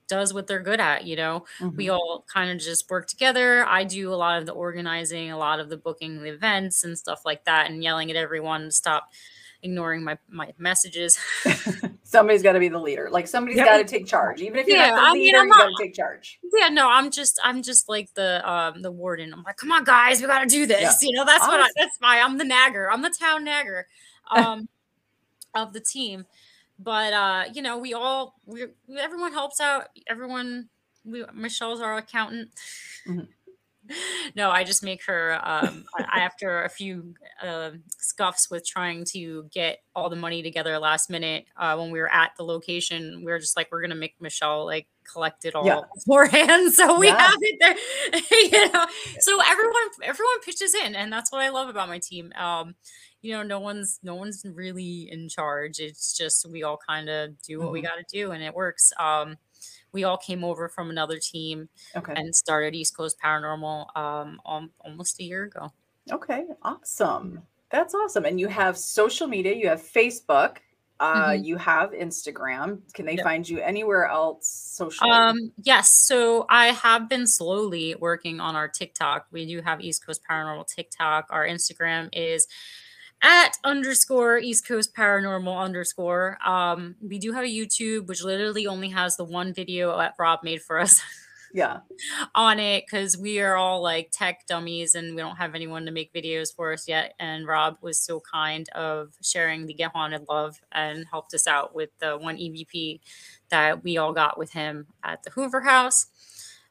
does what they're good at. You know, Mhm. we all kind of just work together. I do a lot of the organizing, a lot of the booking the events and stuff like that, and yelling at everyone to stop ignoring my my messages. Somebody's got to be the leader. Like somebody's Yep. got to take charge. Even if you're Yeah, not the I mean, leader, I'm you got to take charge. yeah, no, I'm just I'm just like the um the warden. I'm like, come on, guys, we got to do this. You know, that's what I, that's why I'm the nagger. I'm the town nagger um of the team. But uh, you know, we all we everyone helps out. Everyone. We, Michelle's our accountant. Mhm. No, I just make her um, after a few uh, scuffs with trying to get all the money together last minute uh, when we were at the location. We were just like, we're gonna make Michelle like collect it all Yeah. beforehand, so we Yeah. have it there. you know, so everyone everyone pitches in, and that's what I love about my team. Um, you know, no one's no one's really in charge. It's just we all kind of do what we Mhm. got to do, and it works. Um, we all came over from another team Okay. and started East Coast Paranormal um, al- almost a year ago. Okay. Awesome. That's awesome. And you have social media. You have Facebook. Uh, Mhm. You have Instagram. Can they Yep. find you anywhere else socially? Um, yes, so I have been slowly working on our TikTok. We do have East Coast Paranormal TikTok. Our Instagram is at underscore East Coast Paranormal underscore. Um, we do have a YouTube, which literally only has the one video that Rob made for us. yeah. on it because we are all like tech dummies and we don't have anyone to make videos for us yet. And Rob was so kind of sharing the Get Haunted love and helped us out with the one EVP that we all got with him at the Hoover House.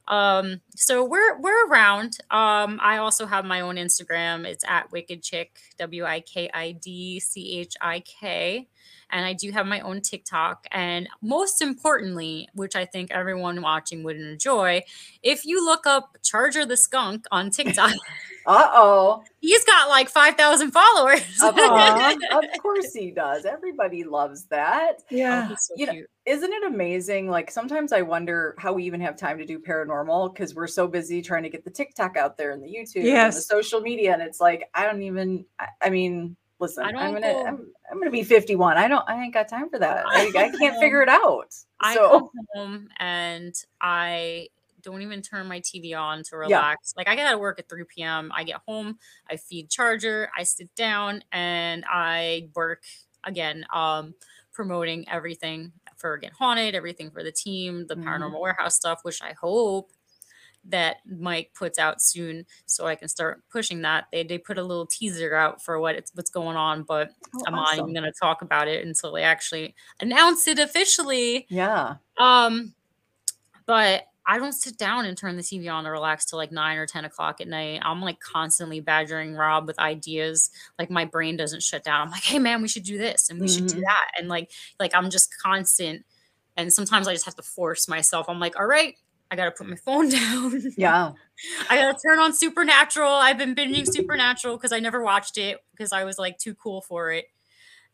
Um, so we're we're around. Um, I also have my own Instagram. It's at Wicked Chick, W I K I D C H I K and I do have my own TikTok. And most importantly, which I think everyone watching would enjoy, if you look up Charger the Skunk on TikTok, Uh oh. he's got like 5,000 followers. Of course, of course he does. Everybody loves that. Yeah. He's so You know. Isn't it amazing? Like sometimes I wonder how we even have time to do paranormal because we're so busy trying to get the TikTok out there and the YouTube and the Yes. social media. And it's like I don't even. I, I mean, listen, I I'm don't gonna I'm, I'm gonna be 51. I don't. I ain't got time for that. I, I I can't figure it out. I So come home and I don't even turn my TV on to relax. Like I get out of work at 3 p.m. I get home, I feed Charger, I sit down and I work again, um, promoting everything for Get Haunted, everything for the team, the Mhm. paranormal warehouse stuff, which I hope that Mike puts out soon so I can start pushing that. They they put a little teaser out for what it's what's going on, but Oh, I'm not even gonna talk about it until they actually announce it officially. yeah. Um, but I don't sit down and turn the TV on to relax till like nine or ten o'clock at night. I'm like constantly badgering Rob with ideas. Like my brain doesn't shut down. I'm like, hey man, we should do this and we should do Mhm. that. And like, like I'm just constant. And sometimes I just have to force myself. I'm like, all right, I gotta put my phone down. Yeah. I gotta turn on Supernatural. I've been binging Supernatural because I never watched it because I was like too cool for it.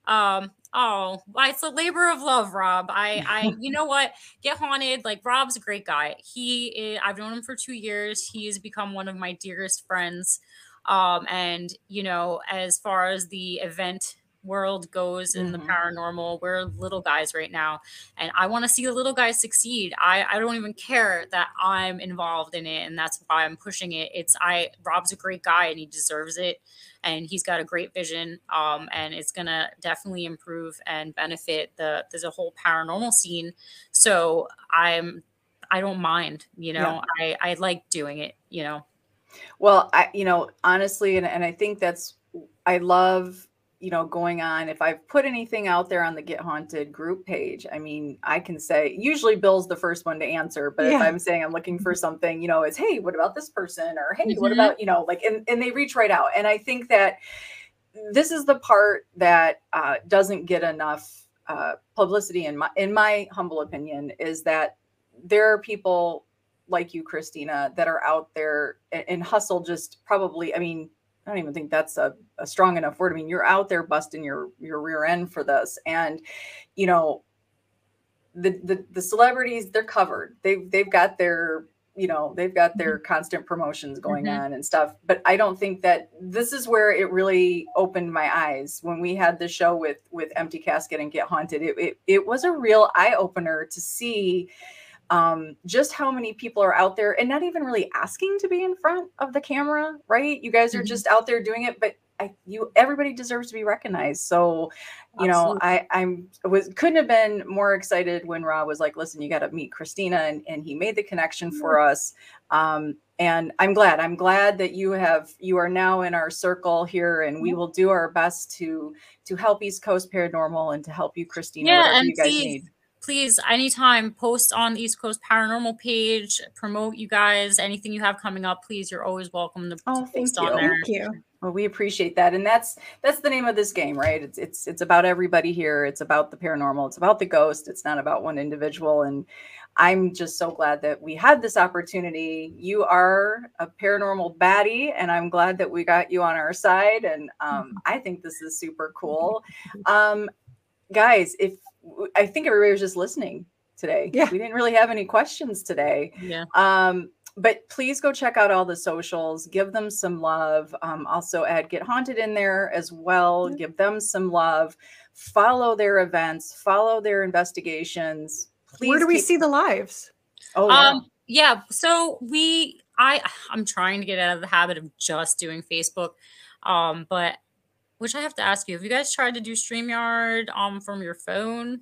Um, oh, it's a labor of love, Rob. I, I, you know what? Get haunted. Like Rob's a great guy. He, is, I've known him for two years. He has become one of my dearest friends. Um, and you know, as far as the event world goes in the Mhm. paranormal, we're little guys right now, and I want to see the little guys succeed. I, I don't even care that I'm involved in it, and that's why I'm pushing it. It's I Rob's a great guy and he deserves it, and he's got a great vision. Um, and it's gonna definitely improve and benefit the there's a whole paranormal scene. So I'm I don't mind, you know. I I like doing it, you know. Well, I, you know, honestly, and, and I think that's, I love, you know, going on. If I've put anything out there on the Get Haunted group page, I mean, I can say, usually Bill's the first one to answer, but if I'm saying I'm looking for something, you know, it's, hey, what about this person? Or, hey, what Mhm. about, you know, like, and, and they reach right out. And I think that this is the part that uh, doesn't get enough uh, publicity in my, in my humble opinion, is that there are people like you, Christina, that are out there and, and hustle just probably, I mean, I don't even think that's a, a strong enough word. I mean, you're out there busting your your rear end for this. And, you know, the the, the celebrities, they're covered. They've they've got their you know they've got their constant promotions going Mhm. on and stuff but i don't think that this is where it really opened my eyes when we had the show with with empty casket and get haunted it it, it was a real eye-opener to see um just how many people are out there and not even really asking to be in front of the camera right? You guys are Mhm. just out there doing it but I, you everybody deserves to be recognized. So you know i i'm was couldn't have been more excited when rob was like listen you got to meet christina and, and he made the connection for us. Um and i'm glad i'm glad that you have you are now in our circle here and we will do our best to to help east coast paranormal and to help you christina Yeah, whatever and you guys please, need please, anytime, post on the East Coast Paranormal page, promote you guys, anything you have coming up, please, you're always welcome to, to Oh, thank post on you. there. Thank you. Well, we appreciate that, and that's that's the name of this game, right? It's it's it's about everybody here. It's about the paranormal. It's about the ghost. It's not about one individual. And I'm just so glad that we had this opportunity. You are a paranormal baddie, and I'm glad that we got you on our side. And um, I think this is super cool, um, guys. If I think everybody was just listening today, Yeah. we didn't really have any questions today. Yeah. Um, but please go check out all the socials, give them some love. Um, also add Get Haunted in there as well. Yeah. Give them some love. Follow their events, follow their investigations. Please Where do we see the lives? Oh, yeah. Um, yeah. So we, I, I'm trying to get out of the habit of just doing Facebook, um, but which I have to ask you, have you guys tried to do Streamyard um from your phone?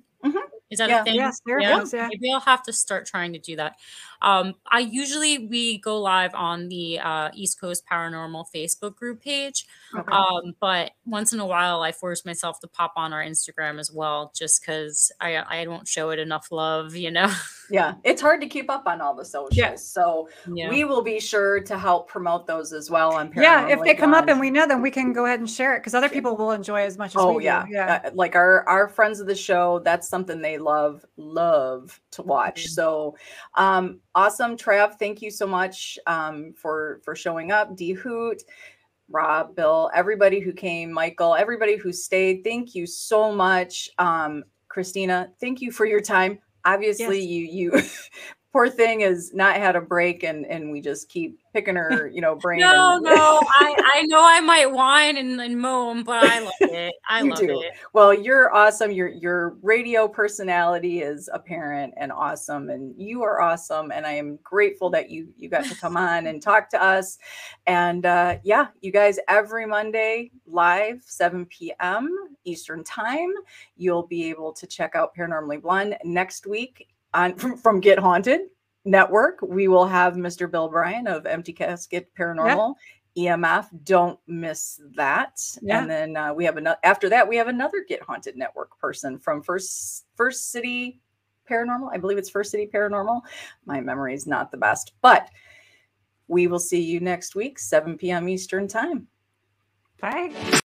Is that Yeah. a thing? Yes, there yeah. is. Yeah. Maybe I'll have to start trying to do that. Um, I usually we go live on the uh, East Coast Paranormal Facebook group page, Okay. um, but once in a while I force myself to pop on our Instagram as well, just because I I don't show it enough love, you know. yeah, it's hard to keep up on all the socials. Yeah. So yeah. we will be sure to help promote those as well on Yeah. If they come up and we know them, we can go ahead and share it because other people will enjoy as much as Oh we yeah, do. Yeah. Uh, like our our friends of the show, that's something they love love to watch. Mhm. So, um, awesome, Trav. Thank you so much um, for for showing up. D Hoot, Rob, Bill, everybody who came, Michael, everybody who stayed. Thank you so much, um, Christina. Thank you for your time. Obviously, Yes. you you. Poor thing has not had a break, and and we just keep picking her, you know, brain. No, and- no, I, I know I might whine and, and moan, but I love it. I You love do. it. Well, you're awesome. Your your radio personality is apparent and awesome, and you are awesome. And I am grateful that you you got to come on and talk to us. And uh, yeah, you guys every Monday live 7 p.m. Eastern time. You'll be able to check out Paranormally Blonde next week on from, from Get Haunted Network. We will have Mr. Bill Bryan of Empty Casket Paranormal. EMF, don't miss that. Yeah. And then uh, we have another. After that, we have another Get Haunted Network person from First First City Paranormal. I believe it's First City Paranormal. My memory is not the best, but we will see you next week, 7 p.m. Eastern time. Bye.